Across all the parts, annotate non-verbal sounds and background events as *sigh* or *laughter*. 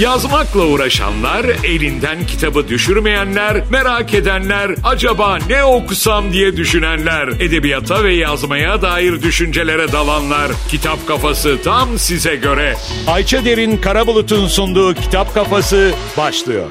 Yazmakla uğraşanlar, elinden kitabı düşürmeyenler, merak edenler, acaba ne okusam diye düşünenler, edebiyata ve yazmaya dair düşüncelere dalanlar. Kitap Kafası tam size göre. Ayça Derin Karabulut'un sunduğu Kitap Kafası başlıyor.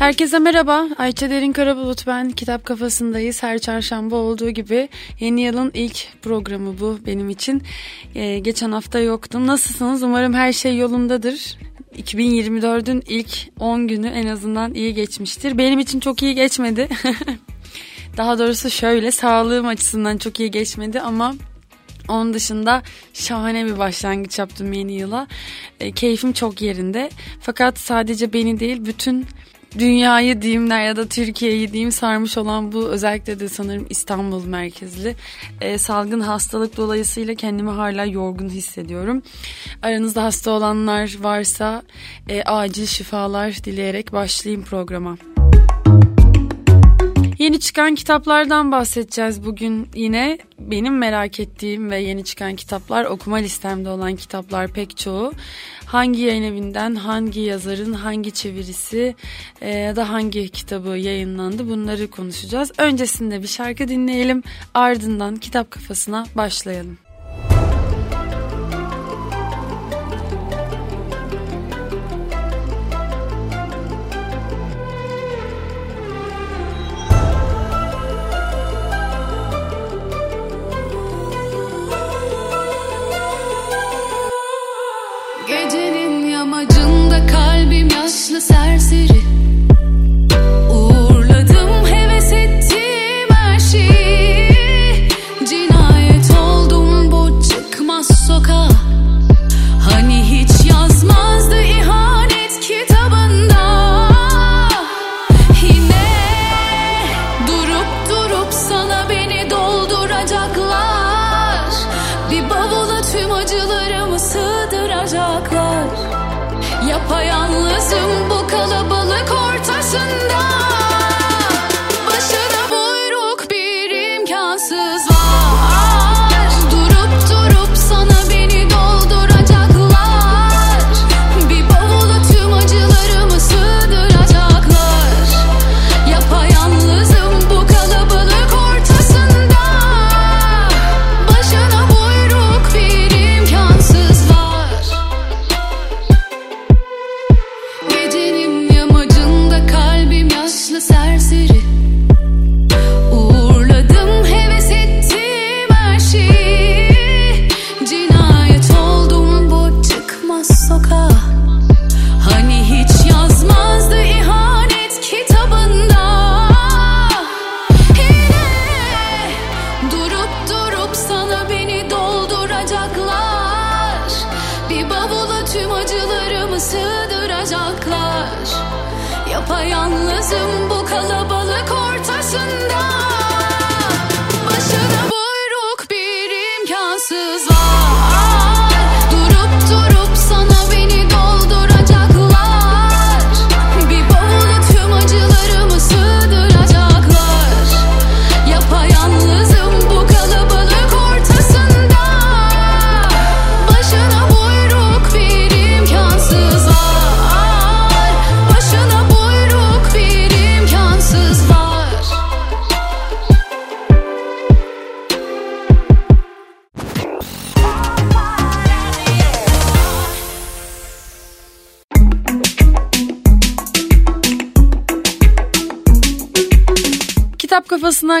Herkese merhaba. Ayça Derin Karabulut ben. Kitap kafasındayız. Her çarşamba olduğu gibi yeni yılın ilk programı bu benim için. Ee, geçen hafta yoktum. Nasılsınız? Umarım her şey yolundadır. 2024'ün ilk 10 günü en azından iyi geçmiştir. Benim için çok iyi geçmedi. *laughs* Daha doğrusu şöyle sağlığım açısından çok iyi geçmedi ama onun dışında şahane bir başlangıç yaptım yeni yıla. E, keyfim çok yerinde. Fakat sadece beni değil bütün dünyayı diyeyimler ya da Türkiye'yi diyeyim sarmış olan bu özellikle de sanırım İstanbul merkezli e, salgın hastalık dolayısıyla kendimi hala yorgun hissediyorum. Aranızda hasta olanlar varsa e, acil şifalar dileyerek başlayayım programa. Yeni çıkan kitaplardan bahsedeceğiz bugün yine. Benim merak ettiğim ve yeni çıkan kitaplar okuma listemde olan kitaplar pek çoğu. Hangi yayın evinden, hangi yazarın, hangi çevirisi e, ya da hangi kitabı yayınlandı bunları konuşacağız. Öncesinde bir şarkı dinleyelim ardından kitap kafasına başlayalım.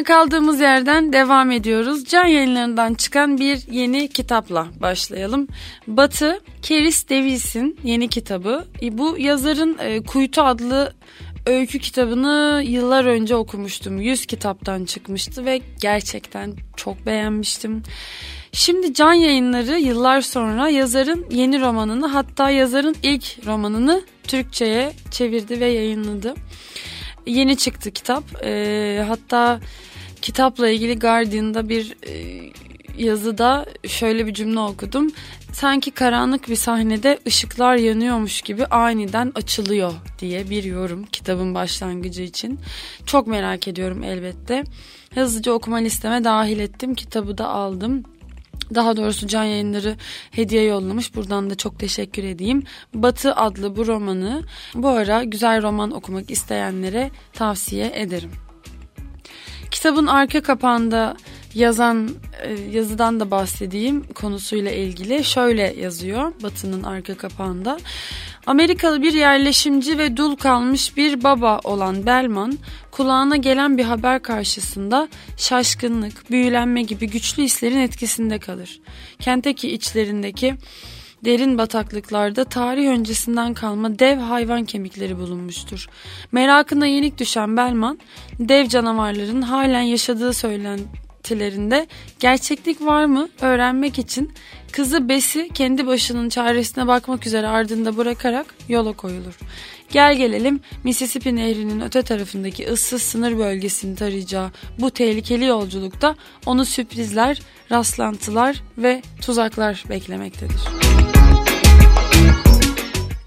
Kaldığımız yerden devam ediyoruz. Can yayınlarından çıkan bir yeni kitapla başlayalım. Batı, Keris Davis'in yeni kitabı. E, Bu yazarın e, Kuytu adlı öykü kitabını yıllar önce okumuştum. 100 kitaptan çıkmıştı ve gerçekten çok beğenmiştim. Şimdi Can Yayınları yıllar sonra yazarın yeni romanını hatta yazarın ilk romanını Türkçe'ye çevirdi ve yayınladı. Yeni çıktı kitap. Ee, hatta kitapla ilgili Guardian'da bir e, yazıda şöyle bir cümle okudum. Sanki karanlık bir sahnede ışıklar yanıyormuş gibi aniden açılıyor diye bir yorum kitabın başlangıcı için. Çok merak ediyorum elbette. Hızlıca okuma listeme dahil ettim. Kitabı da aldım. Daha doğrusu Can Yayınları hediye yollamış. Buradan da çok teşekkür edeyim. Batı adlı bu romanı bu ara güzel roman okumak isteyenlere tavsiye ederim. Kitabın arka kapağında yazan e, yazıdan da bahsedeyim konusuyla ilgili. Şöyle yazıyor Batı'nın arka kapağında. Amerikalı bir yerleşimci ve dul kalmış bir baba olan Belman kulağına gelen bir haber karşısında şaşkınlık, büyülenme gibi güçlü hislerin etkisinde kalır. Kentteki içlerindeki derin bataklıklarda tarih öncesinden kalma dev hayvan kemikleri bulunmuştur. Merakına yenik düşen Belman, dev canavarların halen yaşadığı söylentilerinde gerçeklik var mı öğrenmek için kızı Bes'i kendi başının çaresine bakmak üzere ardında bırakarak yola koyulur. Gel gelelim Mississippi Nehri'nin öte tarafındaki ıssız sınır bölgesini tarayacağı bu tehlikeli yolculukta onu sürprizler, rastlantılar ve tuzaklar beklemektedir.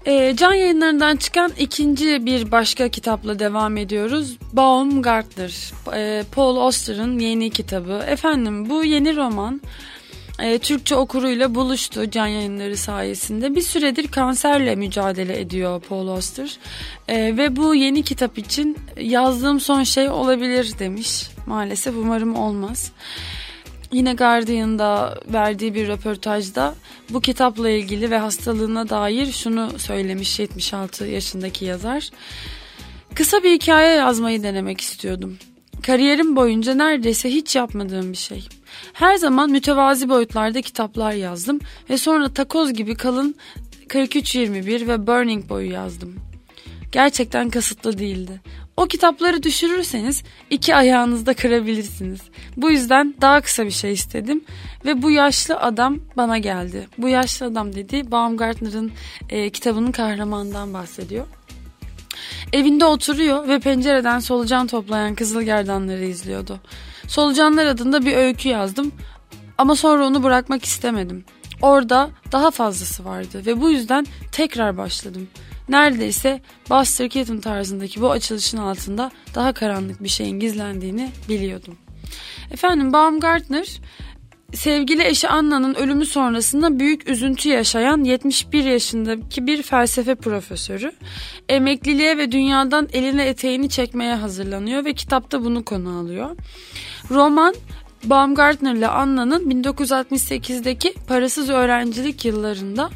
E, can yayınlarından çıkan ikinci bir başka kitapla devam ediyoruz. Baumgartner, e, Paul Auster'ın yeni kitabı. Efendim bu yeni roman e, Türkçe okuruyla buluştu can yayınları sayesinde. Bir süredir kanserle mücadele ediyor Paul Auster. E, ve bu yeni kitap için yazdığım son şey olabilir demiş. Maalesef umarım olmaz. Yine Guardian'da verdiği bir röportajda bu kitapla ilgili ve hastalığına dair şunu söylemiş 76 yaşındaki yazar. Kısa bir hikaye yazmayı denemek istiyordum. Kariyerim boyunca neredeyse hiç yapmadığım bir şey. Her zaman mütevazi boyutlarda kitaplar yazdım ve sonra takoz gibi kalın 43-21 ve Burning boyu yazdım. Gerçekten kasıtlı değildi. O kitapları düşürürseniz iki ayağınızda kırabilirsiniz. Bu yüzden daha kısa bir şey istedim ve bu yaşlı adam bana geldi. Bu yaşlı adam dediği Baumgartner'ın e, kitabının kahramanından bahsediyor. Evinde oturuyor ve pencereden solucan toplayan kızılgerdanları izliyordu. Solucanlar adında bir öykü yazdım ama sonra onu bırakmak istemedim. Orada daha fazlası vardı ve bu yüzden tekrar başladım. Neredeyse Buster Keaton tarzındaki bu açılışın altında daha karanlık bir şeyin gizlendiğini biliyordum. Efendim Baumgartner sevgili eşi Anna'nın ölümü sonrasında büyük üzüntü yaşayan 71 yaşındaki bir felsefe profesörü. Emekliliğe ve dünyadan eline eteğini çekmeye hazırlanıyor ve kitapta bunu konu alıyor. Roman Baumgartner ile Anna'nın 1968'deki parasız öğrencilik yıllarında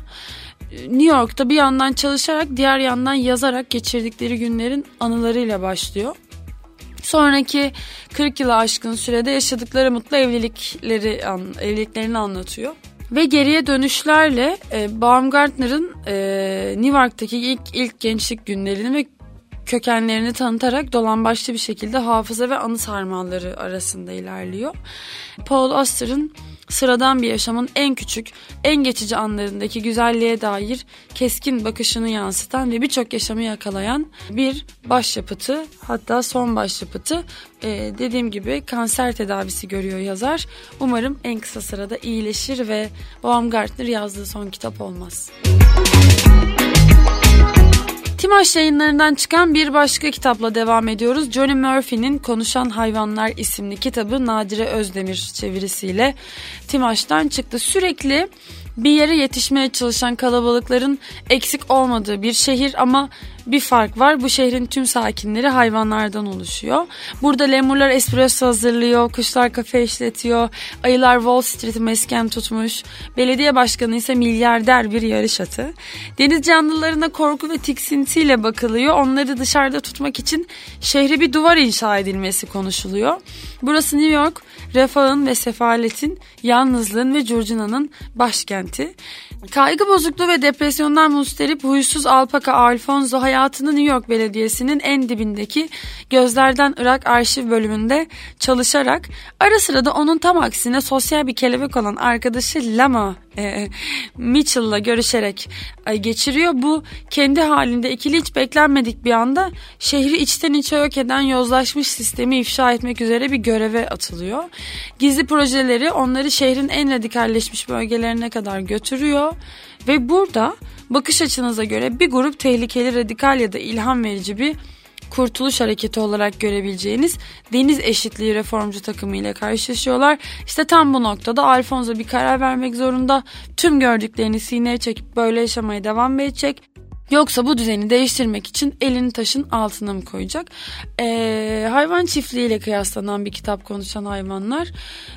New York'ta bir yandan çalışarak diğer yandan yazarak geçirdikleri günlerin anılarıyla başlıyor. Sonraki 40 yılı aşkın sürede yaşadıkları mutlu evlilikleri evliliklerini anlatıyor. Ve geriye dönüşlerle e, Baumgartner'ın e, New York'taki ilk ilk gençlik günlerini ve kökenlerini tanıtarak dolambaçlı bir şekilde hafıza ve anı sarmalları arasında ilerliyor. Paul Auster'ın sıradan bir yaşamın en küçük, en geçici anlarındaki güzelliğe dair keskin bakışını yansıtan ve birçok yaşamı yakalayan bir başyapıtı hatta son başyapıtı ee, dediğim gibi kanser tedavisi görüyor yazar. Umarım en kısa sırada iyileşir ve Baumgartner yazdığı son kitap olmaz. Timaş yayınlarından çıkan bir başka kitapla devam ediyoruz. Johnny Murphy'nin Konuşan Hayvanlar isimli kitabı Nadire Özdemir çevirisiyle Timaş'tan çıktı. Sürekli bir yere yetişmeye çalışan kalabalıkların eksik olmadığı bir şehir ama bir fark var. Bu şehrin tüm sakinleri hayvanlardan oluşuyor. Burada lemurlar espresso hazırlıyor, kuşlar kafe işletiyor, ayılar Wall Street'i mesken tutmuş. Belediye başkanı ise milyarder bir yarış atı. Deniz canlılarına korku ve tiksintiyle bakılıyor. Onları dışarıda tutmak için şehre bir duvar inşa edilmesi konuşuluyor. Burası New York, refahın ve sefaletin, yalnızlığın ve curcunanın başkenti. To. Kaygı bozukluğu ve depresyondan mustarip huysuz Alpaka Alfonso hayatını New York Belediyesi'nin en dibindeki Gözlerden Irak arşiv bölümünde çalışarak ara sıra da onun tam aksine sosyal bir kelebek olan arkadaşı Lama e, Mitchell'la görüşerek e, geçiriyor. Bu kendi halinde ikili hiç beklenmedik bir anda şehri içten içe yok eden yozlaşmış sistemi ifşa etmek üzere bir göreve atılıyor. Gizli projeleri onları şehrin en radikalleşmiş bölgelerine kadar götürüyor ve burada bakış açınıza göre bir grup tehlikeli radikal ya da ilham verici bir kurtuluş hareketi olarak görebileceğiniz deniz eşitliği reformcu takımı ile karşılaşıyorlar. İşte tam bu noktada Alfonso bir karar vermek zorunda. Tüm gördüklerini sineye çekip böyle yaşamaya devam edecek? Yoksa bu düzeni değiştirmek için elini taşın altına mı koyacak? Ee, hayvan çiftliğiyle kıyaslanan bir kitap konuşan hayvanlar.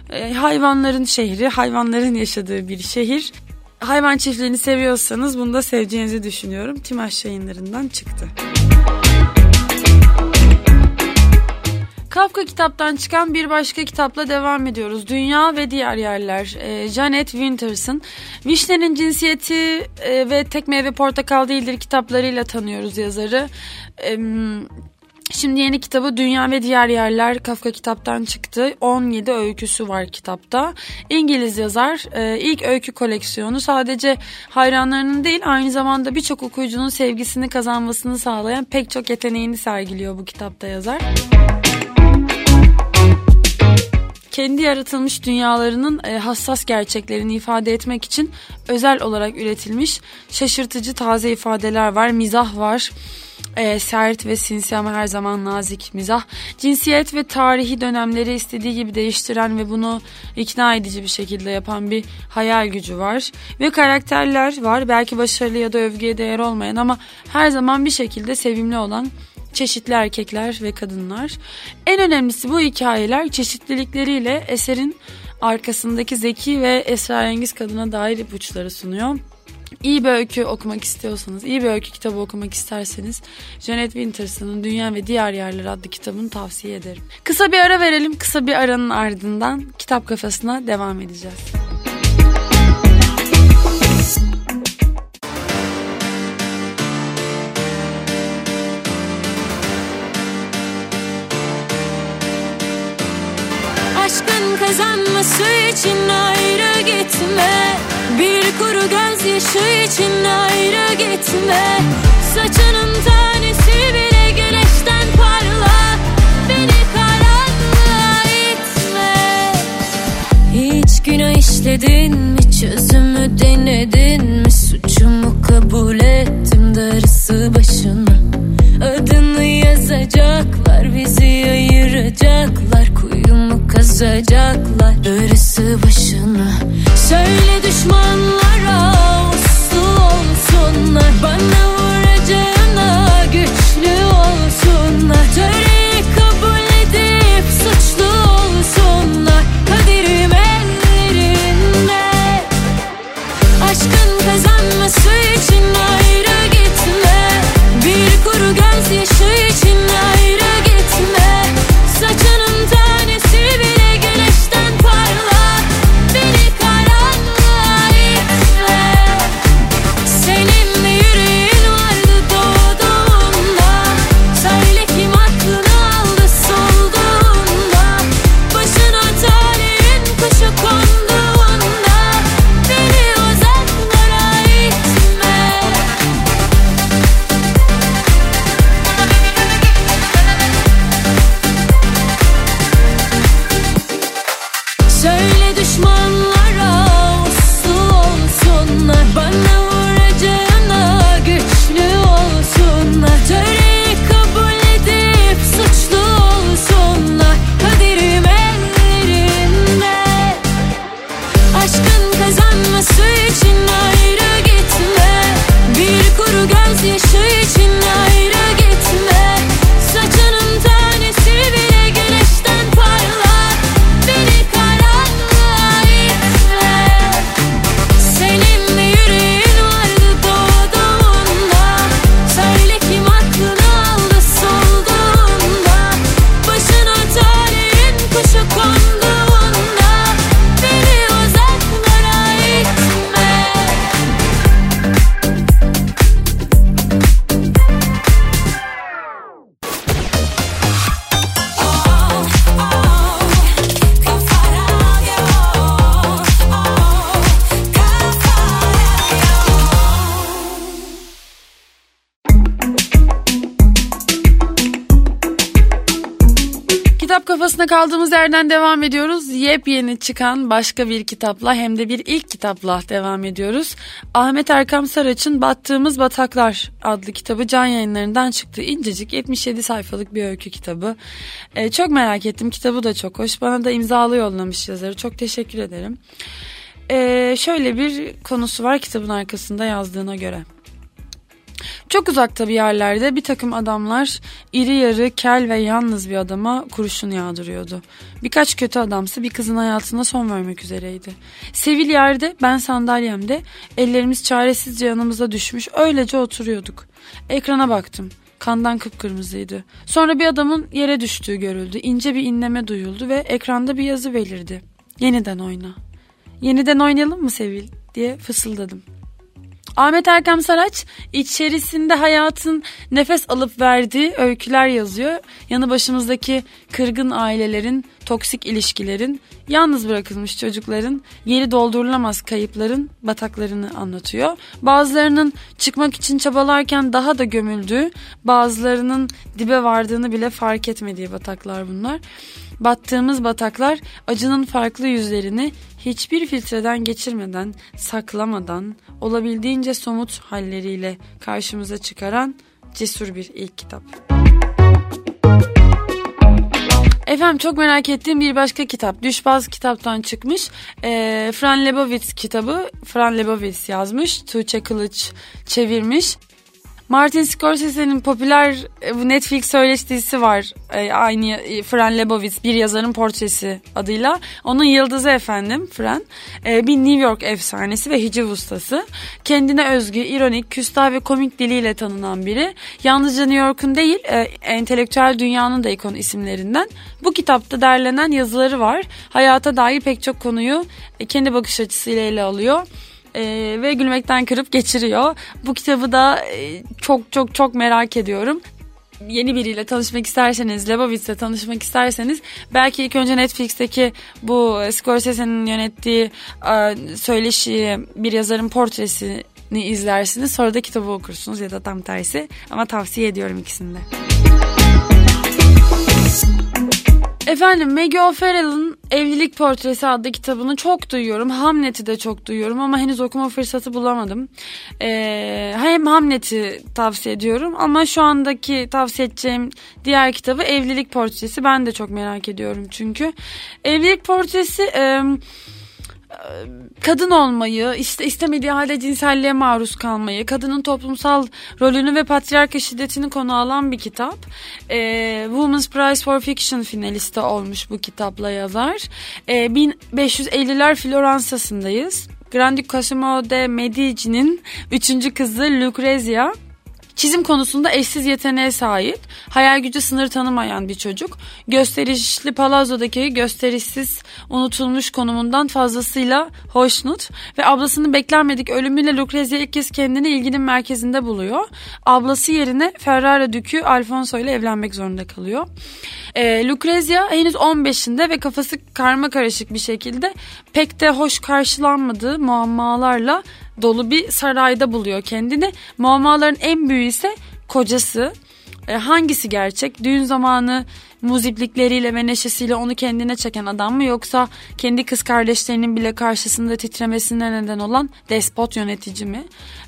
Ee, hayvanların şehri, hayvanların yaşadığı bir şehir. Hayvan çiftliğini seviyorsanız bunu da seveceğinizi düşünüyorum. Timaş yayınlarından çıktı. Kafka kitaptan çıkan bir başka kitapla devam ediyoruz. Dünya ve Diğer Yerler. E, Janet Winters'ın Vişnenin Cinsiyeti e, ve Tek Meyve Portakal Değildir kitaplarıyla tanıyoruz yazarı. E, Şimdi yeni kitabı Dünya ve Diğer Yerler Kafka kitaptan çıktı. 17 öyküsü var kitapta. İngiliz yazar e, ilk öykü koleksiyonu sadece hayranlarının değil aynı zamanda birçok okuyucunun sevgisini kazanmasını sağlayan pek çok yeteneğini sergiliyor bu kitapta yazar kendi yaratılmış dünyalarının e, hassas gerçeklerini ifade etmek için özel olarak üretilmiş şaşırtıcı taze ifadeler var, mizah var. E, sert ve sinsi ama her zaman nazik mizah. Cinsiyet ve tarihi dönemleri istediği gibi değiştiren ve bunu ikna edici bir şekilde yapan bir hayal gücü var. Ve karakterler var. Belki başarılı ya da övgüye değer olmayan ama her zaman bir şekilde sevimli olan çeşitli erkekler ve kadınlar. En önemlisi bu hikayeler çeşitlilikleriyle eserin arkasındaki zeki ve esrarengiz kadına dair ipuçları sunuyor. İyi bir öykü okumak istiyorsanız, iyi bir öykü kitabı okumak isterseniz Janet Winters'ın Dünya ve Diğer Yerler adlı kitabını tavsiye ederim. Kısa bir ara verelim. Kısa bir aranın ardından kitap kafasına devam edeceğiz. kazanması için ayrı gitme Bir kuru gözyaşı için ayrı gitme. Saçının tanesi bile güneşten parla. Beni karanlığa itme. Hiç günah işledin mi? Çözümü denedin mi? Suçumu kabul ettim darısı başına Adını yazacaklar bizi ayıracaklar Kuyumu kazacaklar. Darısı başına. Söyle düşmanlara uslu olsunlar. Bana vuracağına güçlü olsunlar. Töreyi kabul edip suçlu olsunlar. Kaderim ellerinde Aşkın kazanması kuru gözyaşı için kafasına kaldığımız yerden devam ediyoruz. Yepyeni çıkan başka bir kitapla hem de bir ilk kitapla devam ediyoruz. Ahmet Erkam Saraç'ın Battığımız Bataklar adlı kitabı can yayınlarından çıktı. İncecik 77 sayfalık bir öykü kitabı. Ee, çok merak ettim. Kitabı da çok hoş. Bana da imzalı yollamış yazarı. Çok teşekkür ederim. Ee, şöyle bir konusu var kitabın arkasında yazdığına göre. Çok uzakta bir yerlerde bir takım adamlar iri yarı, kel ve yalnız bir adama kurşun yağdırıyordu. Birkaç kötü adamsı bir kızın hayatına son vermek üzereydi. Sevil yerde, ben sandalyemde, ellerimiz çaresizce yanımıza düşmüş öylece oturuyorduk. Ekrana baktım. Kandan kıpkırmızıydı. Sonra bir adamın yere düştüğü görüldü. İnce bir inleme duyuldu ve ekranda bir yazı belirdi. Yeniden oyna. Yeniden oynayalım mı Sevil diye fısıldadım. Ahmet Erkam Saraç içerisinde hayatın nefes alıp verdiği öyküler yazıyor. Yanı başımızdaki kırgın ailelerin, toksik ilişkilerin, yalnız bırakılmış çocukların, geri doldurulamaz kayıpların bataklarını anlatıyor. Bazılarının çıkmak için çabalarken daha da gömüldüğü, bazılarının dibe vardığını bile fark etmediği bataklar bunlar. Battığımız bataklar acının farklı yüzlerini hiçbir filtreden geçirmeden, saklamadan, olabildiğince somut halleriyle karşımıza çıkaran cesur bir ilk kitap. Efendim çok merak ettiğim bir başka kitap. Düşbaz kitaptan çıkmış. E, Fran Lebowitz kitabı. Fran Lebowitz yazmış. Tuğçe Kılıç çevirmiş. Martin Scorsese'nin popüler e, Netflix söyleşi dizisi var. E, aynı e, Fran Lebowitz bir yazarın portresi adıyla. Onun yıldızı efendim Fran. Bir New York efsanesi ve hiciv ustası. Kendine özgü, ironik, küstah ve komik diliyle tanınan biri. Yalnızca New York'un değil entelektüel dünyanın da ikon isimlerinden. Bu kitapta derlenen yazıları var. Hayata dair pek çok konuyu kendi bakış açısıyla ele alıyor e, ve gülmekten kırıp geçiriyor. Bu kitabı da e, çok çok çok merak ediyorum yeni biriyle tanışmak isterseniz, Lebovitz'le tanışmak isterseniz belki ilk önce Netflix'teki bu Scorsese'nin yönettiği e, söyleşi bir yazarın portresini izlersiniz. Sonra da kitabı okursunuz ya da tam tersi. Ama tavsiye ediyorum ikisini de. Efendim Maggie O'Farrell'ın Evlilik Portresi adlı kitabını çok duyuyorum. Hamlet'i de çok duyuyorum ama henüz okuma fırsatı bulamadım. Ee, hem Hamlet'i tavsiye ediyorum ama şu andaki tavsiye edeceğim diğer kitabı Evlilik Portresi. Ben de çok merak ediyorum çünkü. Evlilik Portresi... E, kadın olmayı, işte istemediği halde cinselliğe maruz kalmayı, kadının toplumsal rolünü ve patriarka şiddetini konu alan bir kitap. E, Women's Prize for Fiction finalisti olmuş bu kitapla yazar. E, 1550'ler Floransa'sındayız. Grandi Cosimo de Medici'nin üçüncü kızı Lucrezia Çizim konusunda eşsiz yeteneğe sahip, hayal gücü sınır tanımayan bir çocuk. Gösterişli palazodaki gösterişsiz unutulmuş konumundan fazlasıyla hoşnut ve ablasının beklenmedik ölümüyle Lucrezia ilk kez kendini ilginin merkezinde buluyor. Ablası yerine Ferrara Dükü Alfonso ile evlenmek zorunda kalıyor. E, Lucrezia henüz 15'inde ve kafası karma karışık bir şekilde pek de hoş karşılanmadığı muammalarla dolu bir sarayda buluyor kendini. Muammaların en büyüğü ise kocası. E, hangisi gerçek? Düğün zamanı muziplikleriyle ve neşesiyle onu kendine çeken adam mı yoksa kendi kız kardeşlerinin bile karşısında titremesine neden olan despot yönetici mi?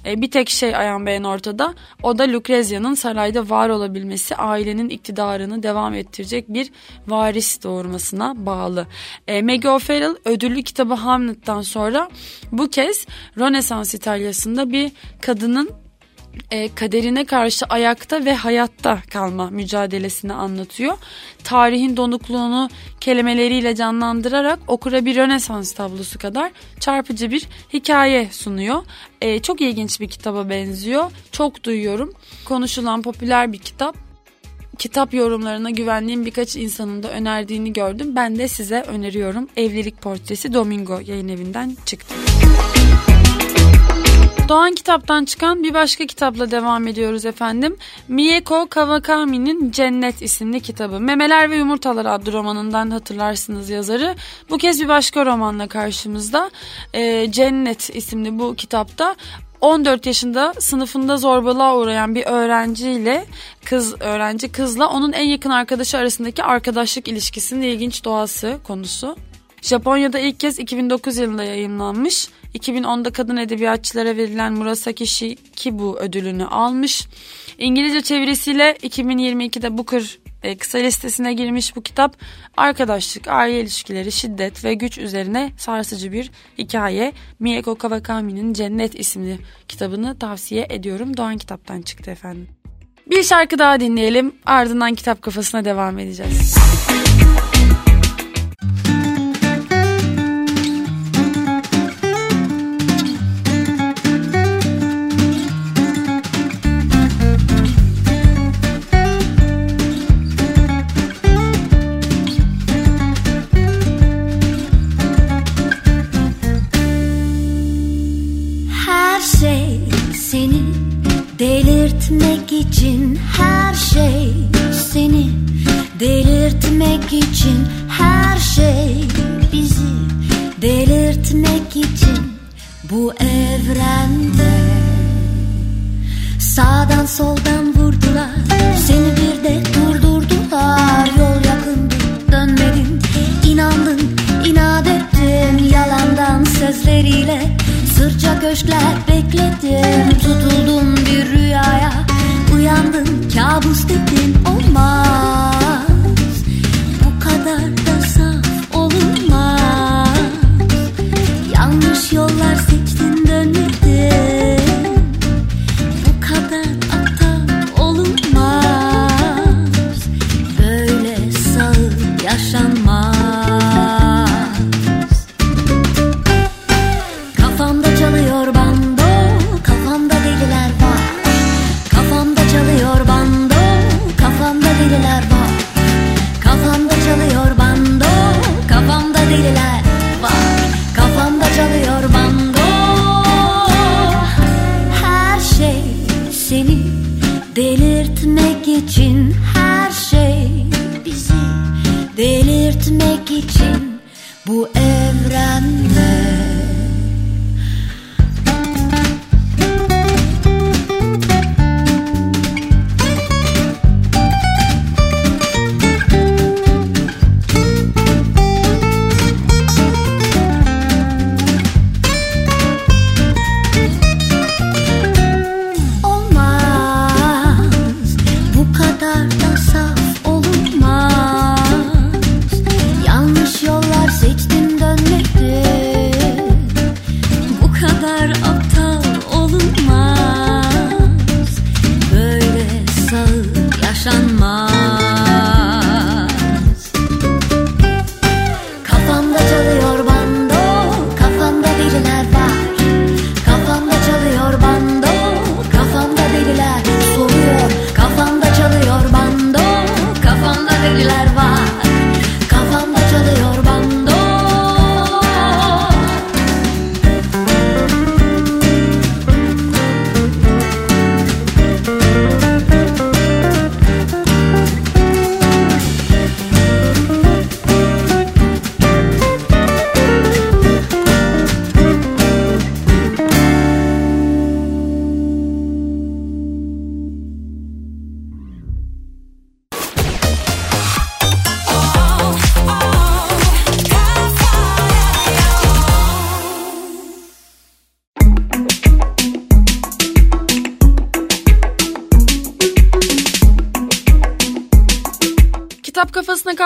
E, bir tek şey Ayan Bey'in ortada o da Lucrezia'nın sarayda var olabilmesi ailenin iktidarını devam ettirecek bir varis doğurmasına bağlı. E, Maggie O'Farrell ödüllü kitabı Hamlet'tan sonra bu kez Rönesans İtalya'sında bir kadının e, kaderine karşı ayakta ve hayatta kalma mücadelesini anlatıyor. Tarihin donukluğunu kelimeleriyle canlandırarak okura bir Rönesans tablosu kadar çarpıcı bir hikaye sunuyor. E, çok ilginç bir kitaba benziyor. Çok duyuyorum. Konuşulan popüler bir kitap kitap yorumlarına güvendiğim birkaç insanın da önerdiğini gördüm. Ben de size öneriyorum. Evlilik Portresi Domingo yayın evinden çıktı. Doğan kitaptan çıkan bir başka kitapla devam ediyoruz efendim. Mieko Kawakami'nin Cennet isimli kitabı. Memeler ve Yumurtalar adlı romanından hatırlarsınız yazarı. Bu kez bir başka romanla karşımızda. Ee, Cennet isimli bu kitapta 14 yaşında sınıfında zorbalığa uğrayan bir öğrenciyle kız öğrenci kızla onun en yakın arkadaşı arasındaki arkadaşlık ilişkisinin ilginç doğası konusu. Japonya'da ilk kez 2009 yılında yayınlanmış. 2010'da kadın edebiyatçılara verilen Murasaki Shikibu ödülünü almış. İngilizce çevirisiyle 2022'de Booker e, kısa listesine girmiş bu kitap arkadaşlık, aile ilişkileri, şiddet ve güç üzerine sarsıcı bir hikaye. Mieko Kawakami'nin Cennet isimli kitabını tavsiye ediyorum. Doğan kitaptan çıktı efendim. Bir şarkı daha dinleyelim ardından kitap kafasına devam edeceğiz. Her şey seni delirtmek için. Her şey bizi delirtmek için. Bu evrende Sağdan soldan vurdular. Seni bir de durdurdular. Yol yakındı dönmedin. İnandın inat ettin. Yalandan sözleriyle Sırça köşkler bekledim Tutuldum bir rüyaya Uyandın kabus dedin Olmaz. Bu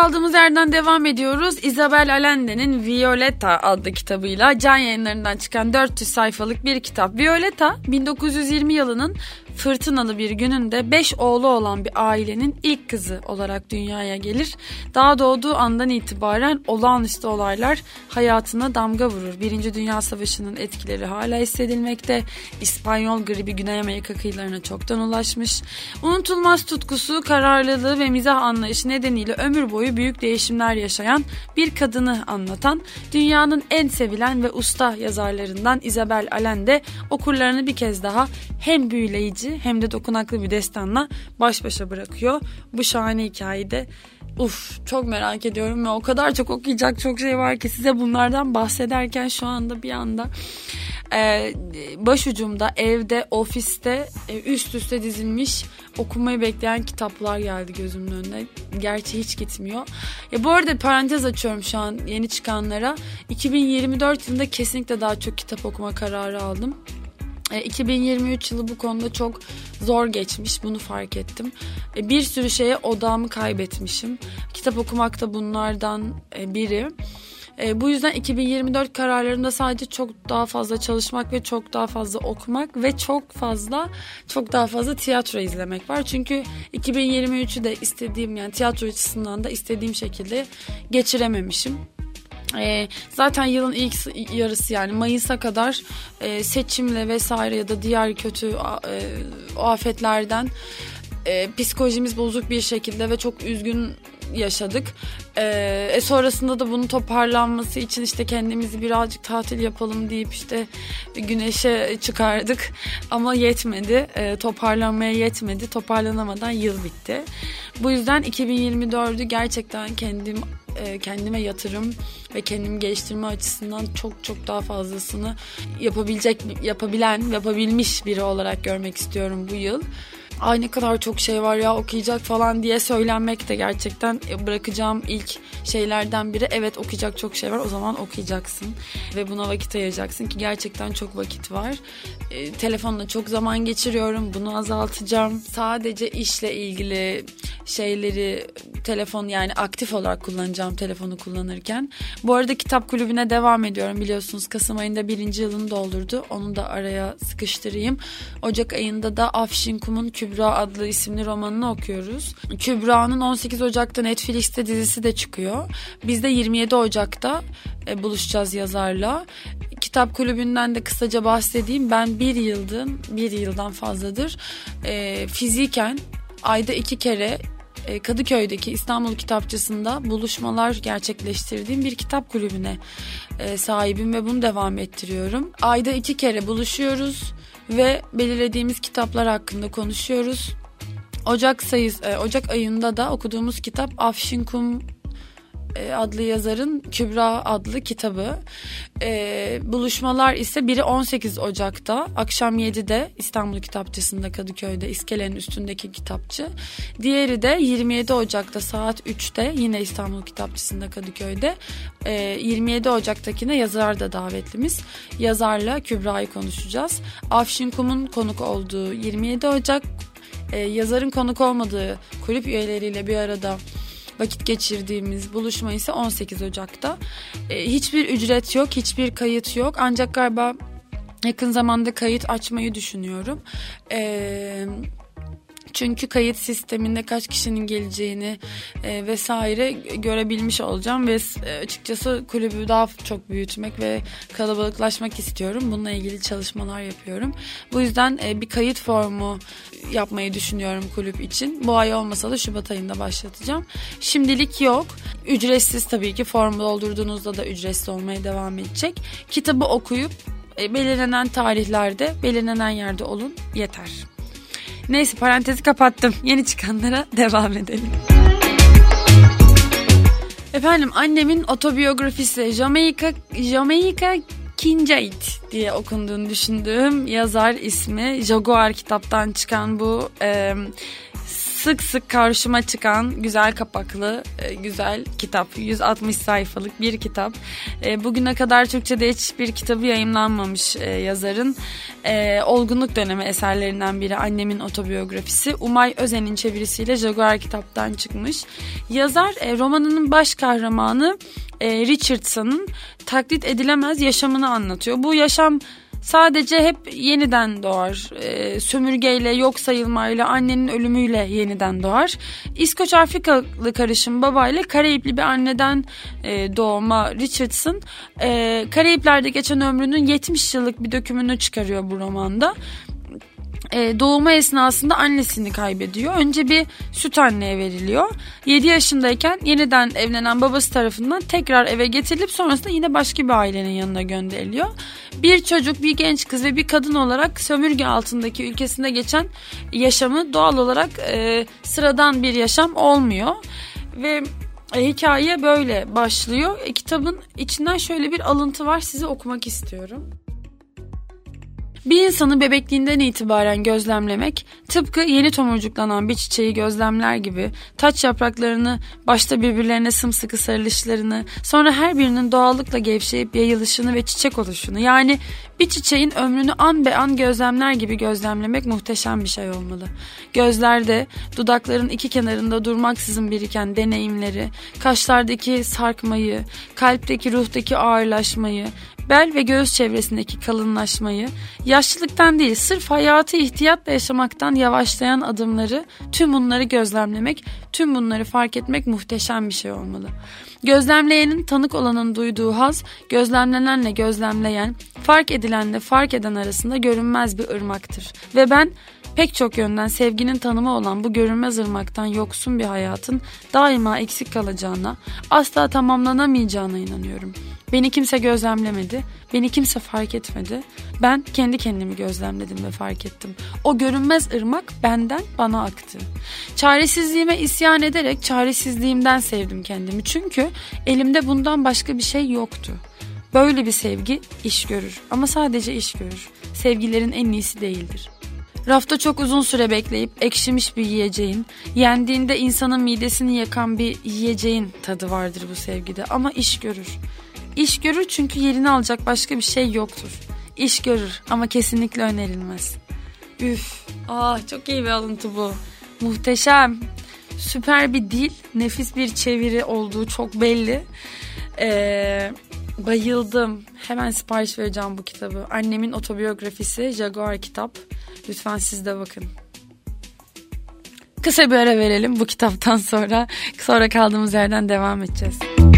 kaldığımız yerden devam ediyoruz. Isabel Allende'nin Violetta adlı kitabıyla Can Yayınları'ndan çıkan 400 sayfalık bir kitap. Violetta 1920 yılının fırtınalı bir gününde 5 oğlu olan bir ailenin ilk kızı olarak dünyaya gelir. Daha doğduğu andan itibaren olağanüstü olaylar hayatına damga vurur. Birinci Dünya Savaşı'nın etkileri hala hissedilmekte. İspanyol gribi Güney Amerika kıyılarına çoktan ulaşmış. Unutulmaz tutkusu, kararlılığı ve mizah anlayışı nedeniyle ömür boyu büyük değişimler yaşayan bir kadını anlatan dünyanın en sevilen ve usta yazarlarından Isabel Allende okurlarını bir kez daha hem büyüleyici hem de dokunaklı bir destanla baş başa bırakıyor. Bu şahane hikayede Uf çok merak ediyorum ve o kadar çok okuyacak çok şey var ki size bunlardan bahsederken şu anda bir anda e, başucumda evde ofiste e, üst üste dizilmiş okumayı bekleyen kitaplar geldi gözümün önüne. Gerçi hiç gitmiyor. Ya bu arada parantez açıyorum şu an yeni çıkanlara. 2024 yılında kesinlikle daha çok kitap okuma kararı aldım. 2023 yılı bu konuda çok zor geçmiş bunu fark ettim. Bir sürü şeye odağımı kaybetmişim. Kitap okumak da bunlardan biri. E, bu yüzden 2024 kararlarında sadece çok daha fazla çalışmak ve çok daha fazla okumak ve çok fazla çok daha fazla tiyatro izlemek var. Çünkü 2023'ü de istediğim yani tiyatro açısından da istediğim şekilde geçirememişim. E, zaten yılın ilk yarısı yani Mayıs'a kadar e, seçimle vesaire ya da diğer kötü e, afetlerden e, psikolojimiz bozuk bir şekilde ve çok üzgün yaşadık. Ee, e, sonrasında da bunun toparlanması için işte kendimizi birazcık tatil yapalım deyip işte güneşe çıkardık. Ama yetmedi. E, toparlanmaya yetmedi. Toparlanamadan yıl bitti. Bu yüzden 2024'ü gerçekten kendim e, kendime yatırım ve kendimi geliştirme açısından çok çok daha fazlasını yapabilecek yapabilen yapabilmiş biri olarak görmek istiyorum bu yıl ay ne kadar çok şey var ya okuyacak falan diye söylenmek de gerçekten bırakacağım ilk şeylerden biri. Evet okuyacak çok şey var o zaman okuyacaksın ve buna vakit ayıracaksın ki gerçekten çok vakit var. E, telefonla çok zaman geçiriyorum bunu azaltacağım. Sadece işle ilgili şeyleri telefon yani aktif olarak kullanacağım telefonu kullanırken. Bu arada kitap kulübüne devam ediyorum biliyorsunuz Kasım ayında birinci yılını doldurdu. Onu da araya sıkıştırayım. Ocak ayında da Afşin Kum'un Kübra adlı isimli romanını okuyoruz. Kübra'nın 18 Ocak'ta Netflix'te dizisi de çıkıyor. Biz de 27 Ocak'ta e, buluşacağız yazarla. Kitap kulübünden de kısaca bahsedeyim. Ben bir yıldım, bir yıldan fazladır e, fiziken ayda iki kere e, Kadıköy'deki İstanbul Kitapçısı'nda buluşmalar gerçekleştirdiğim bir kitap kulübüne e, sahibim ve bunu devam ettiriyorum. Ayda iki kere buluşuyoruz ve belirlediğimiz kitaplar hakkında konuşuyoruz. Ocak sayısı e, Ocak ayında da okuduğumuz kitap Afşin Kum adlı yazarın Kübra adlı kitabı. E, buluşmalar ise biri 18 Ocak'ta akşam 7'de İstanbul Kitapçısı'nda Kadıköy'de iskelenin üstündeki kitapçı. Diğeri de 27 Ocak'ta saat 3'te yine İstanbul Kitapçısı'nda Kadıköy'de. E, 27 Ocak'takine yazar da davetlimiz. Yazarla Kübra'yı konuşacağız. Afşin Kum'un konuk olduğu 27 Ocak e, yazarın konuk olmadığı kulüp üyeleriyle bir arada vakit geçirdiğimiz buluşma ise 18 Ocak'ta. E, hiçbir ücret yok, hiçbir kayıt yok. Ancak galiba yakın zamanda kayıt açmayı düşünüyorum. Eee çünkü kayıt sisteminde kaç kişinin geleceğini e, vesaire görebilmiş olacağım ve e, açıkçası kulübü daha çok büyütmek ve kalabalıklaşmak istiyorum. Bununla ilgili çalışmalar yapıyorum. Bu yüzden e, bir kayıt formu yapmayı düşünüyorum kulüp için. Bu ay olmasa da Şubat ayında başlatacağım. Şimdilik yok. Ücretsiz tabii ki formu doldurduğunuzda da ücretsiz olmaya devam edecek. Kitabı okuyup e, belirlenen tarihlerde, belirlenen yerde olun yeter. Neyse parantezi kapattım. Yeni çıkanlara *laughs* devam edelim. Efendim annemin otobiyografisi Jamaica, Jamaica Kincaid diye okunduğunu düşündüğüm yazar ismi Jaguar kitaptan çıkan bu e, sık sık karşıma çıkan güzel kapaklı e, güzel kitap. 160 sayfalık bir kitap. E, bugüne kadar Türkçe'de hiçbir kitabı yayınlanmamış e, yazarın. Olgunluk dönemi eserlerinden biri annemin otobiyografisi. Umay Özen'in çevirisiyle Jaguar kitaptan çıkmış. Yazar romanının baş kahramanı Richardson'ın taklit edilemez yaşamını anlatıyor. Bu yaşam sadece hep yeniden doğar. E, sömürgeyle, yok sayılmayla, annenin ölümüyle yeniden doğar. İskoç Afrikalı karışım babayla Karayipli bir anneden e, doğma Richardson e, Karayipler'de geçen ömrünün 70 yıllık bir dökümünü çıkarıyor bu romanda e, doğumu esnasında annesini kaybediyor. Önce bir süt anneye veriliyor. 7 yaşındayken yeniden evlenen babası tarafından tekrar eve getirilip sonrasında yine başka bir ailenin yanına gönderiliyor. Bir çocuk, bir genç kız ve bir kadın olarak sömürge altındaki ülkesinde geçen yaşamı doğal olarak e, sıradan bir yaşam olmuyor. Ve e, hikaye böyle başlıyor. E, kitabın içinden şöyle bir alıntı var size okumak istiyorum. Bir insanı bebekliğinden itibaren gözlemlemek tıpkı yeni tomurcuklanan bir çiçeği gözlemler gibi taç yapraklarını başta birbirlerine sımsıkı sarılışlarını sonra her birinin doğallıkla gevşeyip yayılışını ve çiçek oluşunu yani bir çiçeğin ömrünü an be an gözlemler gibi gözlemlemek muhteşem bir şey olmalı. Gözlerde dudakların iki kenarında durmaksızın biriken deneyimleri, kaşlardaki sarkmayı, kalpteki ruhtaki ağırlaşmayı, bel ve göğüs çevresindeki kalınlaşmayı, yaşlılıktan değil sırf hayatı ihtiyatla yaşamaktan yavaşlayan adımları, tüm bunları gözlemlemek, tüm bunları fark etmek muhteşem bir şey olmalı. Gözlemleyenin tanık olanın duyduğu haz, gözlemlenenle gözlemleyen, fark edilenle fark eden arasında görünmez bir ırmaktır. Ve ben pek çok yönden sevginin tanımı olan bu görünmez ırmaktan yoksun bir hayatın daima eksik kalacağına, asla tamamlanamayacağına inanıyorum. Beni kimse gözlemlemedi, beni kimse fark etmedi. Ben kendi kendimi gözlemledim ve fark ettim. O görünmez ırmak benden bana aktı. Çaresizliğime isyan ederek çaresizliğimden sevdim kendimi. Çünkü elimde bundan başka bir şey yoktu. Böyle bir sevgi iş görür ama sadece iş görür. Sevgilerin en iyisi değildir. Rafta çok uzun süre bekleyip ekşimiş bir yiyeceğin, yendiğinde insanın midesini yakan bir yiyeceğin tadı vardır bu sevgide ama iş görür. İş görür çünkü yerini alacak başka bir şey yoktur. İş görür ama kesinlikle önerilmez. Üf, ah çok iyi bir alıntı bu. Muhteşem. Süper bir dil, nefis bir çeviri olduğu çok belli. Ee, bayıldım. Hemen sipariş vereceğim bu kitabı. Annemin otobiyografisi Jaguar kitap. Lütfen siz de bakın. Kısa bir ara verelim bu kitaptan sonra. Sonra kaldığımız yerden devam edeceğiz. Kaç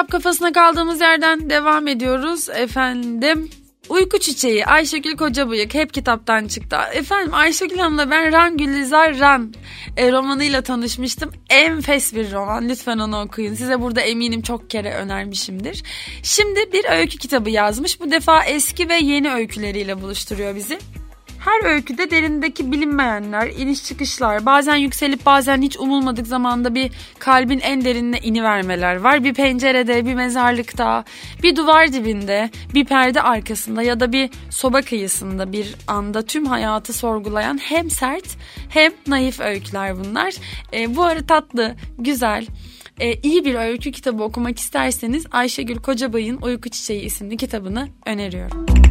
kitap kafasına kaldığımız yerden devam ediyoruz efendim. Uyku Çiçeği Ayşegül Kocabıyık hep kitaptan çıktı. Efendim Ayşegül Hanım'la ben Ran Gülizar Ran e, romanıyla tanışmıştım. Enfes bir roman lütfen onu okuyun. Size burada eminim çok kere önermişimdir. Şimdi bir öykü kitabı yazmış. Bu defa eski ve yeni öyküleriyle buluşturuyor bizi. Her öyküde derindeki bilinmeyenler, iniş çıkışlar, bazen yükselip bazen hiç umulmadık zamanda bir kalbin en derinine inivermeler var. Bir pencerede, bir mezarlıkta, bir duvar dibinde, bir perde arkasında ya da bir soba kıyısında bir anda tüm hayatı sorgulayan hem sert hem naif öyküler bunlar. E, bu arada tatlı, güzel, e, iyi bir öykü kitabı okumak isterseniz Ayşegül Kocabay'ın Uyku Çiçeği isimli kitabını öneriyorum.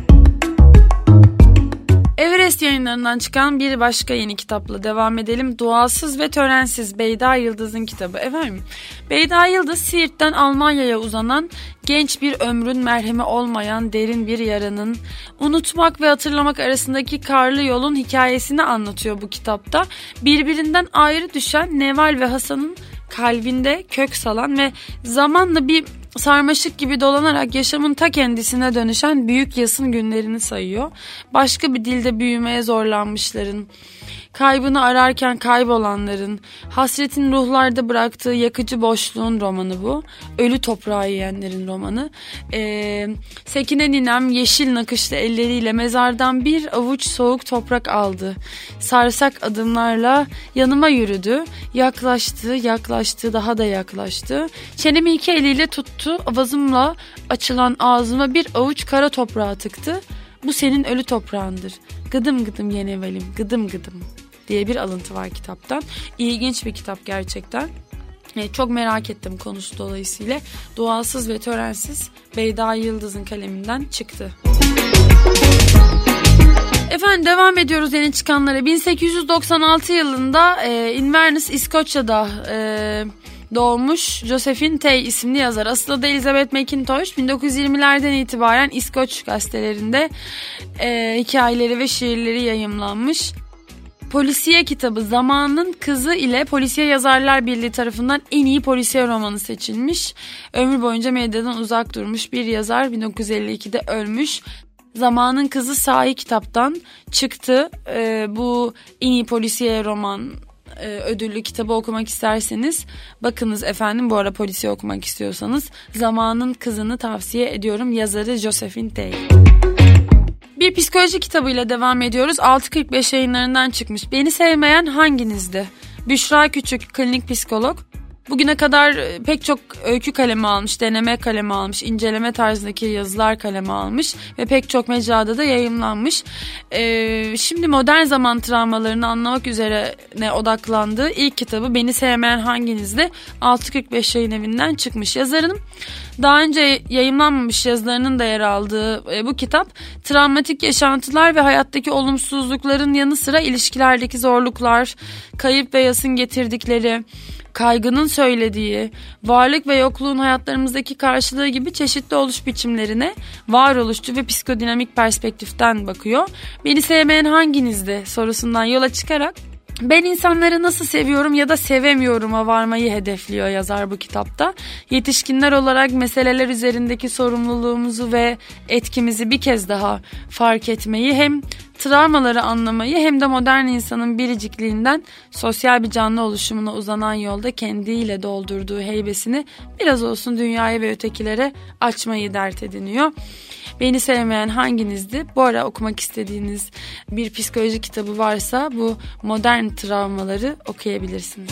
Everest yayınlarından çıkan bir başka yeni kitapla devam edelim. Duasız ve Törensiz Beyda Yıldız'ın kitabı. Efendim, Beyda Yıldız Siirt'ten Almanya'ya uzanan genç bir ömrün merhemi olmayan derin bir yaranın unutmak ve hatırlamak arasındaki karlı yolun hikayesini anlatıyor bu kitapta. Birbirinden ayrı düşen Neval ve Hasan'ın kalbinde kök salan ve zamanla bir sarmaşık gibi dolanarak yaşamın ta kendisine dönüşen büyük yasın günlerini sayıyor. Başka bir dilde büyümeye zorlanmışların, kaybını ararken kaybolanların, hasretin ruhlarda bıraktığı yakıcı boşluğun romanı bu. Ölü toprağı yiyenlerin romanı. Ee, Sekine ninem yeşil nakışlı elleriyle mezardan bir avuç soğuk toprak aldı. Sarsak adımlarla yanıma yürüdü. Yaklaştı, yaklaştı, daha da yaklaştı. Çenemi iki eliyle tuttu. Avazımla açılan ağzıma bir avuç kara toprağı tıktı. Bu senin ölü toprağındır. Gıdım gıdım yenevelim, gıdım gıdım diye bir alıntı var kitaptan. İlginç bir kitap gerçekten. E, çok merak ettim konusu dolayısıyla. Doğalsız ve törensiz Beyda Yıldız'ın kaleminden çıktı. Efendim devam ediyoruz yeni çıkanlara. 1896 yılında e, Inverness İskoçya'da e, doğmuş Josephine Tay isimli yazar. Asıl adı Elizabeth McIntosh. 1920'lerden itibaren İskoç gazetelerinde e, hikayeleri ve şiirleri yayımlanmış. Polisiye kitabı Zamanın Kızı ile Polisiye Yazarlar Birliği tarafından en iyi polisiye romanı seçilmiş. Ömür boyunca medyadan uzak durmuş bir yazar 1952'de ölmüş. Zamanın Kızı Sahi kitaptan çıktı. Ee, bu en iyi polisiye roman e, ödüllü kitabı okumak isterseniz bakınız efendim bu ara polisiye okumak istiyorsanız Zamanın Kızı'nı tavsiye ediyorum yazarı Josephine Tay. Bir psikoloji kitabıyla devam ediyoruz. 6.45 yayınlarından çıkmış. Beni sevmeyen hanginizdi? Büşra Küçük, klinik psikolog. Bugüne kadar e, pek çok öykü kalemi almış, deneme kalemi almış, inceleme tarzındaki yazılar kalemi almış ve pek çok mecrada da yayımlanmış. Ee, şimdi modern zaman travmalarını anlamak üzerine odaklandığı ilk kitabı Beni Sevmeyen Hanginiz'de 645 yayın evinden çıkmış. Yazarının daha önce yayımlanmamış yazılarının da yer aldığı e, bu kitap travmatik yaşantılar ve hayattaki olumsuzlukların yanı sıra ilişkilerdeki zorluklar, kayıp ve yasın getirdikleri, kaygının söylediği, varlık ve yokluğun hayatlarımızdaki karşılığı gibi çeşitli oluş biçimlerine varoluşçu ve psikodinamik perspektiften bakıyor. Beni sevmeyen hanginizdi sorusundan yola çıkarak ben insanları nasıl seviyorum ya da sevemiyorum'a varmayı hedefliyor yazar bu kitapta. Yetişkinler olarak meseleler üzerindeki sorumluluğumuzu ve etkimizi bir kez daha fark etmeyi hem travmaları anlamayı hem de modern insanın biricikliğinden sosyal bir canlı oluşumuna uzanan yolda kendiyle doldurduğu heybesini biraz olsun dünyaya ve ötekilere açmayı dert ediniyor. Beni sevmeyen hanginizdi? Bu ara okumak istediğiniz bir psikoloji kitabı varsa bu modern travmaları okuyabilirsiniz.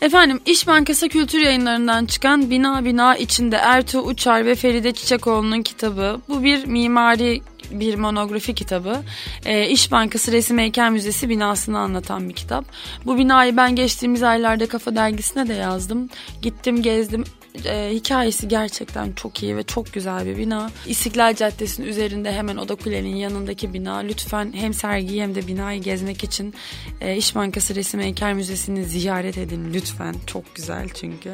Efendim İş Bankası Kültür Yayınlarından çıkan Bina Bina içinde Ertuğ Uçar ve Feride Çiçekoğlu'nun kitabı. Bu bir mimari bir monografi kitabı. E, İş Bankası Resim Heykel Müzesi binasını anlatan bir kitap. Bu binayı ben geçtiğimiz aylarda Kafa Dergisi'ne de yazdım. Gittim gezdim e, hikayesi gerçekten çok iyi ve çok güzel bir bina. İstiklal Caddesi'nin üzerinde hemen Oda Kule'nin yanındaki bina. Lütfen hem sergiyi hem de binayı gezmek için e, İş Bankası Resim Heykel Müzesi'ni ziyaret edin lütfen. Çok güzel çünkü.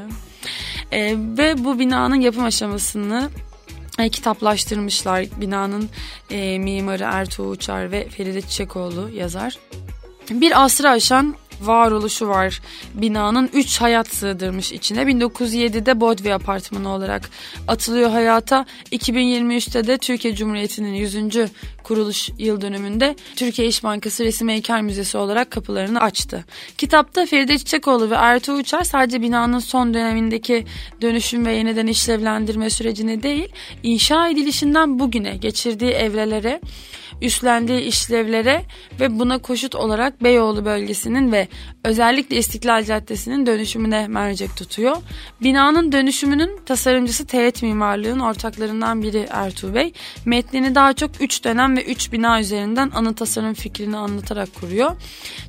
E, ve bu binanın yapım aşamasını kitaplaştırmışlar. Binanın e, mimarı Ertuğ Uçar ve Feride Çiçekoğlu yazar. Bir asrı aşan varoluşu var. Binanın 3 hayat sığdırmış içine. 1907'de Bodvi Apartmanı olarak atılıyor hayata. 2023'te de Türkiye Cumhuriyeti'nin 100. kuruluş yıl dönümünde Türkiye İş Bankası Resim Heykel Müzesi olarak kapılarını açtı. Kitapta Feride Çiçekoğlu ve Ertuğ Uçar sadece binanın son dönemindeki dönüşüm ve yeniden işlevlendirme sürecini değil, inşa edilişinden bugüne geçirdiği evrelere üstlendiği işlevlere ve buna koşut olarak Beyoğlu bölgesinin ve özellikle İstiklal Caddesi'nin dönüşümüne mercek tutuyor. Binanın dönüşümünün tasarımcısı Teğet Mimarlığı'nın ortaklarından biri Ertuğ Bey. Metnini daha çok 3 dönem ve 3 bina üzerinden anı tasarım fikrini anlatarak kuruyor.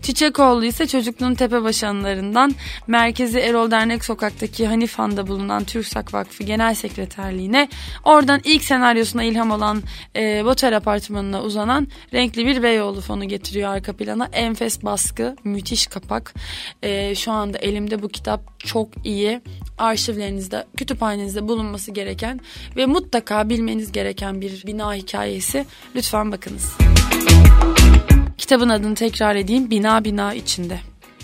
Çiçekoğlu ise çocukluğun tepebaşı anılarından Merkezi Erol Dernek Sokak'taki Hanifan'da bulunan TÜRKSAK Vakfı Genel Sekreterliğine oradan ilk senaryosuna ilham olan e, Boter Apartmanı'na uzanan renkli bir Beyoğlu fonu getiriyor arka plana. Enfes baskı, müthiş kapak. E, şu anda elimde bu kitap çok iyi. Arşivlerinizde, kütüphanenizde bulunması gereken ve mutlaka bilmeniz gereken bir bina hikayesi. Lütfen bakınız. Kitabın adını tekrar edeyim. Bina Bina içinde.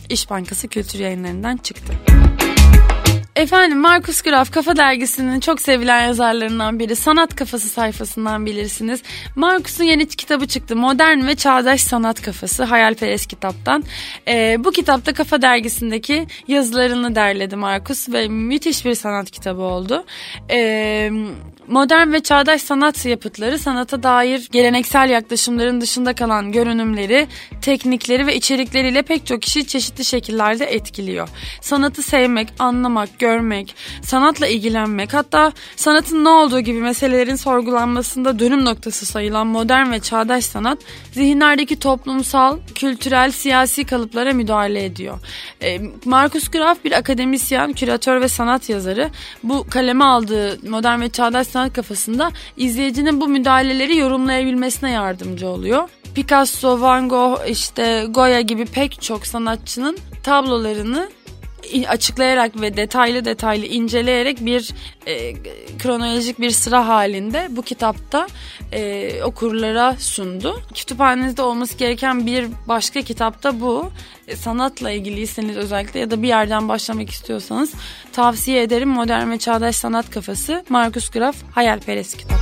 İş Bankası Kültür Yayınları'ndan çıktı. Efendim Markus Graf Kafa Dergisi'nin çok sevilen yazarlarından biri. Sanat Kafası sayfasından bilirsiniz. Markus'un yeni kitabı çıktı. Modern ve Çağdaş Sanat Kafası. Hayalperest kitaptan. Ee, bu kitapta Kafa Dergisi'ndeki yazılarını derledi Markus ve müthiş bir sanat kitabı oldu. Ee, modern ve çağdaş sanat yapıtları sanata dair geleneksel yaklaşımların dışında kalan görünümleri, teknikleri ve içerikleriyle pek çok kişi çeşitli şekillerde etkiliyor. Sanatı sevmek, anlamak, görmek, sanatla ilgilenmek hatta sanatın ne olduğu gibi meselelerin sorgulanmasında dönüm noktası sayılan modern ve çağdaş sanat zihinlerdeki toplumsal, kültürel, siyasi kalıplara müdahale ediyor. E, Markus Graf bir akademisyen, küratör ve sanat yazarı. Bu kaleme aldığı modern ve çağdaş sanat kafasında izleyicinin bu müdahaleleri yorumlayabilmesine yardımcı oluyor. Picasso, Van Gogh, işte Goya gibi pek çok sanatçının tablolarını açıklayarak ve detaylı detaylı inceleyerek bir e, kronolojik bir sıra halinde bu kitapta e, okurlara sundu. Kütüphanenizde olması gereken bir başka kitapta bu. E, sanatla ilgiliyseniz özellikle ya da bir yerden başlamak istiyorsanız tavsiye ederim. Modern ve Çağdaş Sanat Kafası Markus Graf Hayalperest kitap.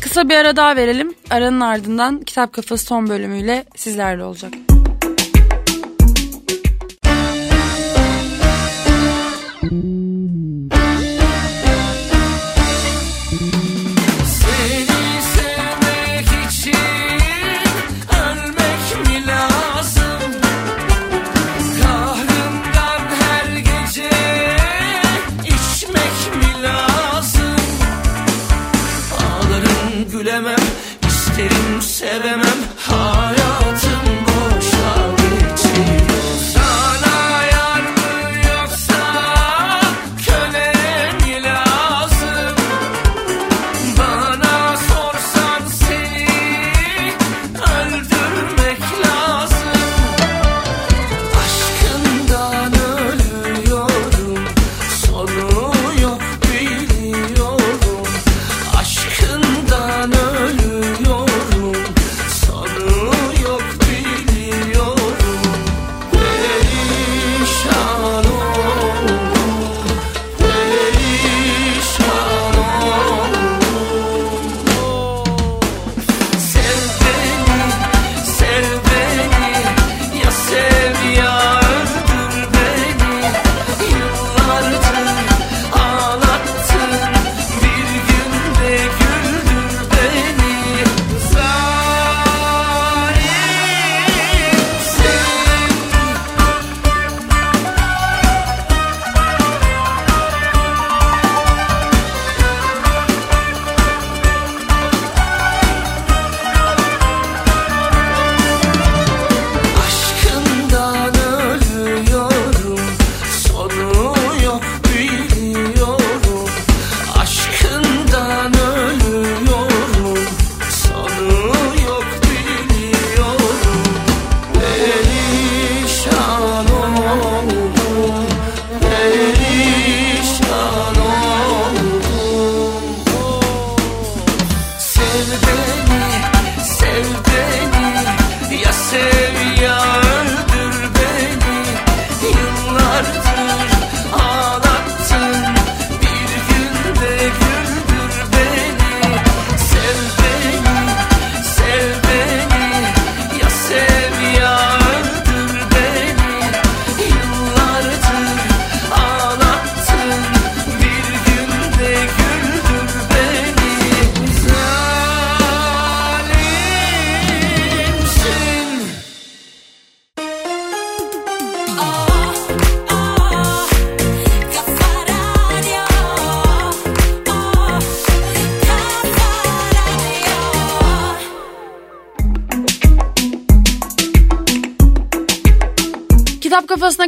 Kısa bir ara daha verelim. Aranın ardından Kitap Kafası son bölümüyle sizlerle olacak. Seni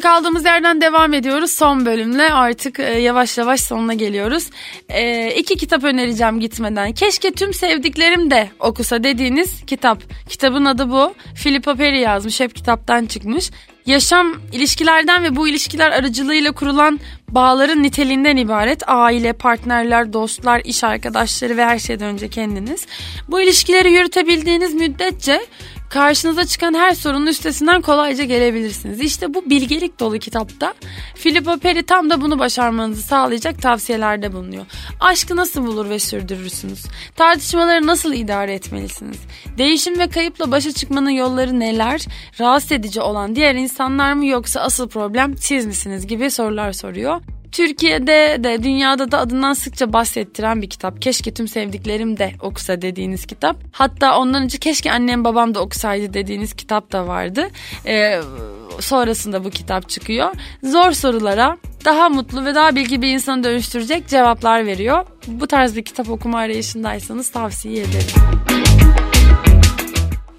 kaldığımız yerden devam ediyoruz. Son bölümle artık e, yavaş yavaş sonuna geliyoruz. E, iki kitap önereceğim gitmeden. Keşke tüm sevdiklerim de okusa dediğiniz kitap. Kitabın adı bu. Philippa Perry yazmış. Hep kitaptan çıkmış. Yaşam ilişkilerden ve bu ilişkiler aracılığıyla kurulan bağların niteliğinden ibaret. Aile, partnerler, dostlar, iş arkadaşları ve her şeyden önce kendiniz. Bu ilişkileri yürütebildiğiniz müddetçe karşınıza çıkan her sorunun üstesinden kolayca gelebilirsiniz. İşte bu bilgelik dolu kitapta Filippo Peri tam da bunu başarmanızı sağlayacak tavsiyelerde bulunuyor. Aşkı nasıl bulur ve sürdürürsünüz? Tartışmaları nasıl idare etmelisiniz? Değişim ve kayıpla başa çıkmanın yolları neler? Rahatsız edici olan diğer insanlar mı yoksa asıl problem siz misiniz gibi sorular soruyor. Türkiye'de de dünyada da adından sıkça bahsettiren bir kitap. Keşke tüm sevdiklerim de okusa dediğiniz kitap. Hatta ondan önce keşke annem babam da okusaydı dediğiniz kitap da vardı. Ee, sonrasında bu kitap çıkıyor. Zor sorulara daha mutlu ve daha bilgi bir insanı dönüştürecek cevaplar veriyor. Bu tarz bir kitap okuma arayışındaysanız tavsiye ederim.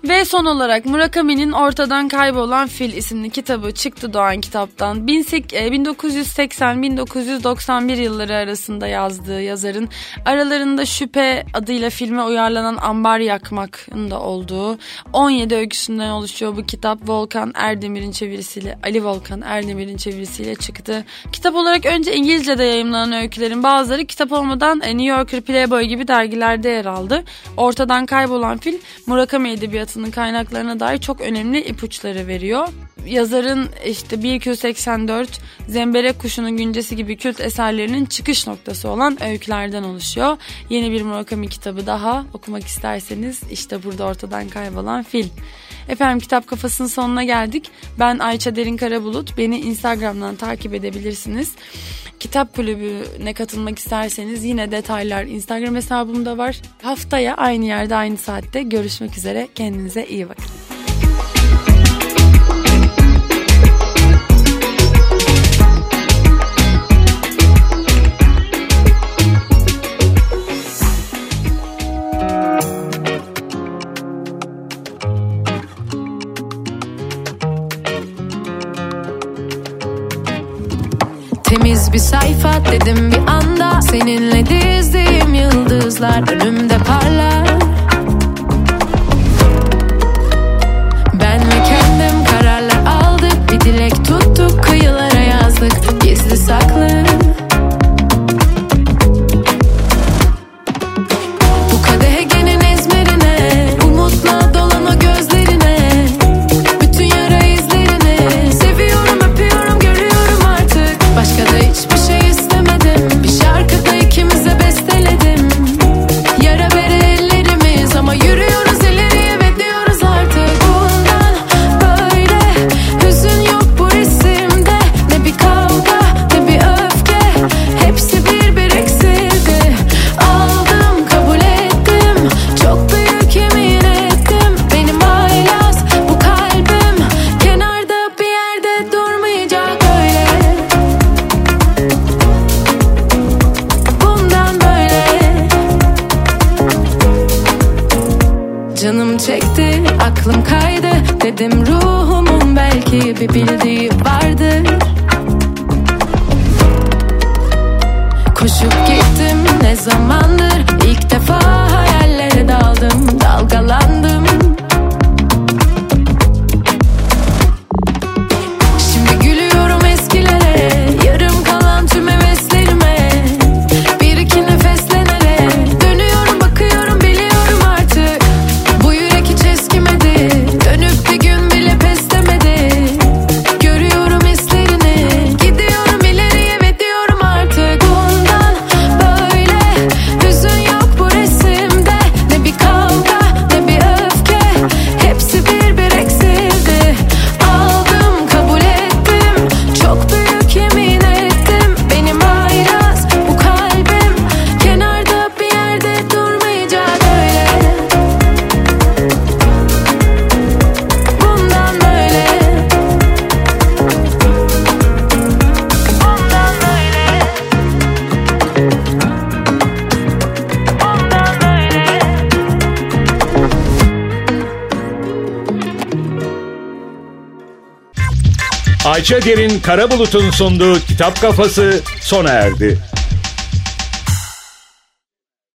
Ve son olarak Murakami'nin Ortadan Kaybolan Fil isimli kitabı çıktı Doğan kitaptan. 1980-1991 yılları arasında yazdığı yazarın aralarında Şüphe adıyla filme uyarlanan Ambar Yakmak'ın da olduğu 17 öyküsünden oluşuyor bu kitap. Volkan Erdemir'in çevirisiyle, Ali Volkan Erdemir'in çevirisiyle çıktı. Kitap olarak önce İngilizce'de yayımlanan öykülerin bazıları kitap olmadan New Yorker, Playboy gibi dergilerde yer aldı. Ortadan Kaybolan Fil Murakami Edebiyatı edebiyatının kaynaklarına dair çok önemli ipuçları veriyor. Yazarın işte 1Q84, Zemberek Kuşu'nun güncesi gibi kült eserlerinin çıkış noktası olan öykülerden oluşuyor. Yeni bir Murakami kitabı daha okumak isterseniz işte burada ortadan kaybolan fil. Efendim kitap kafasının sonuna geldik. Ben Ayça Derin Karabulut. Beni Instagram'dan takip edebilirsiniz. Kitap kulübüne katılmak isterseniz yine detaylar Instagram hesabımda var. Haftaya aynı yerde aynı saatte görüşmek üzere. Kendinize iyi bakın. Bir sayfa dedim bir anda. Seninle dizdiğim yıldızlar önümde parlar aklım kaydı. Dedim ruhumun belki bir bildiği vardır. Koşup gittim ne zamandır Ayça Derin Karabulut'un sunduğu Kitap Kafası sona erdi.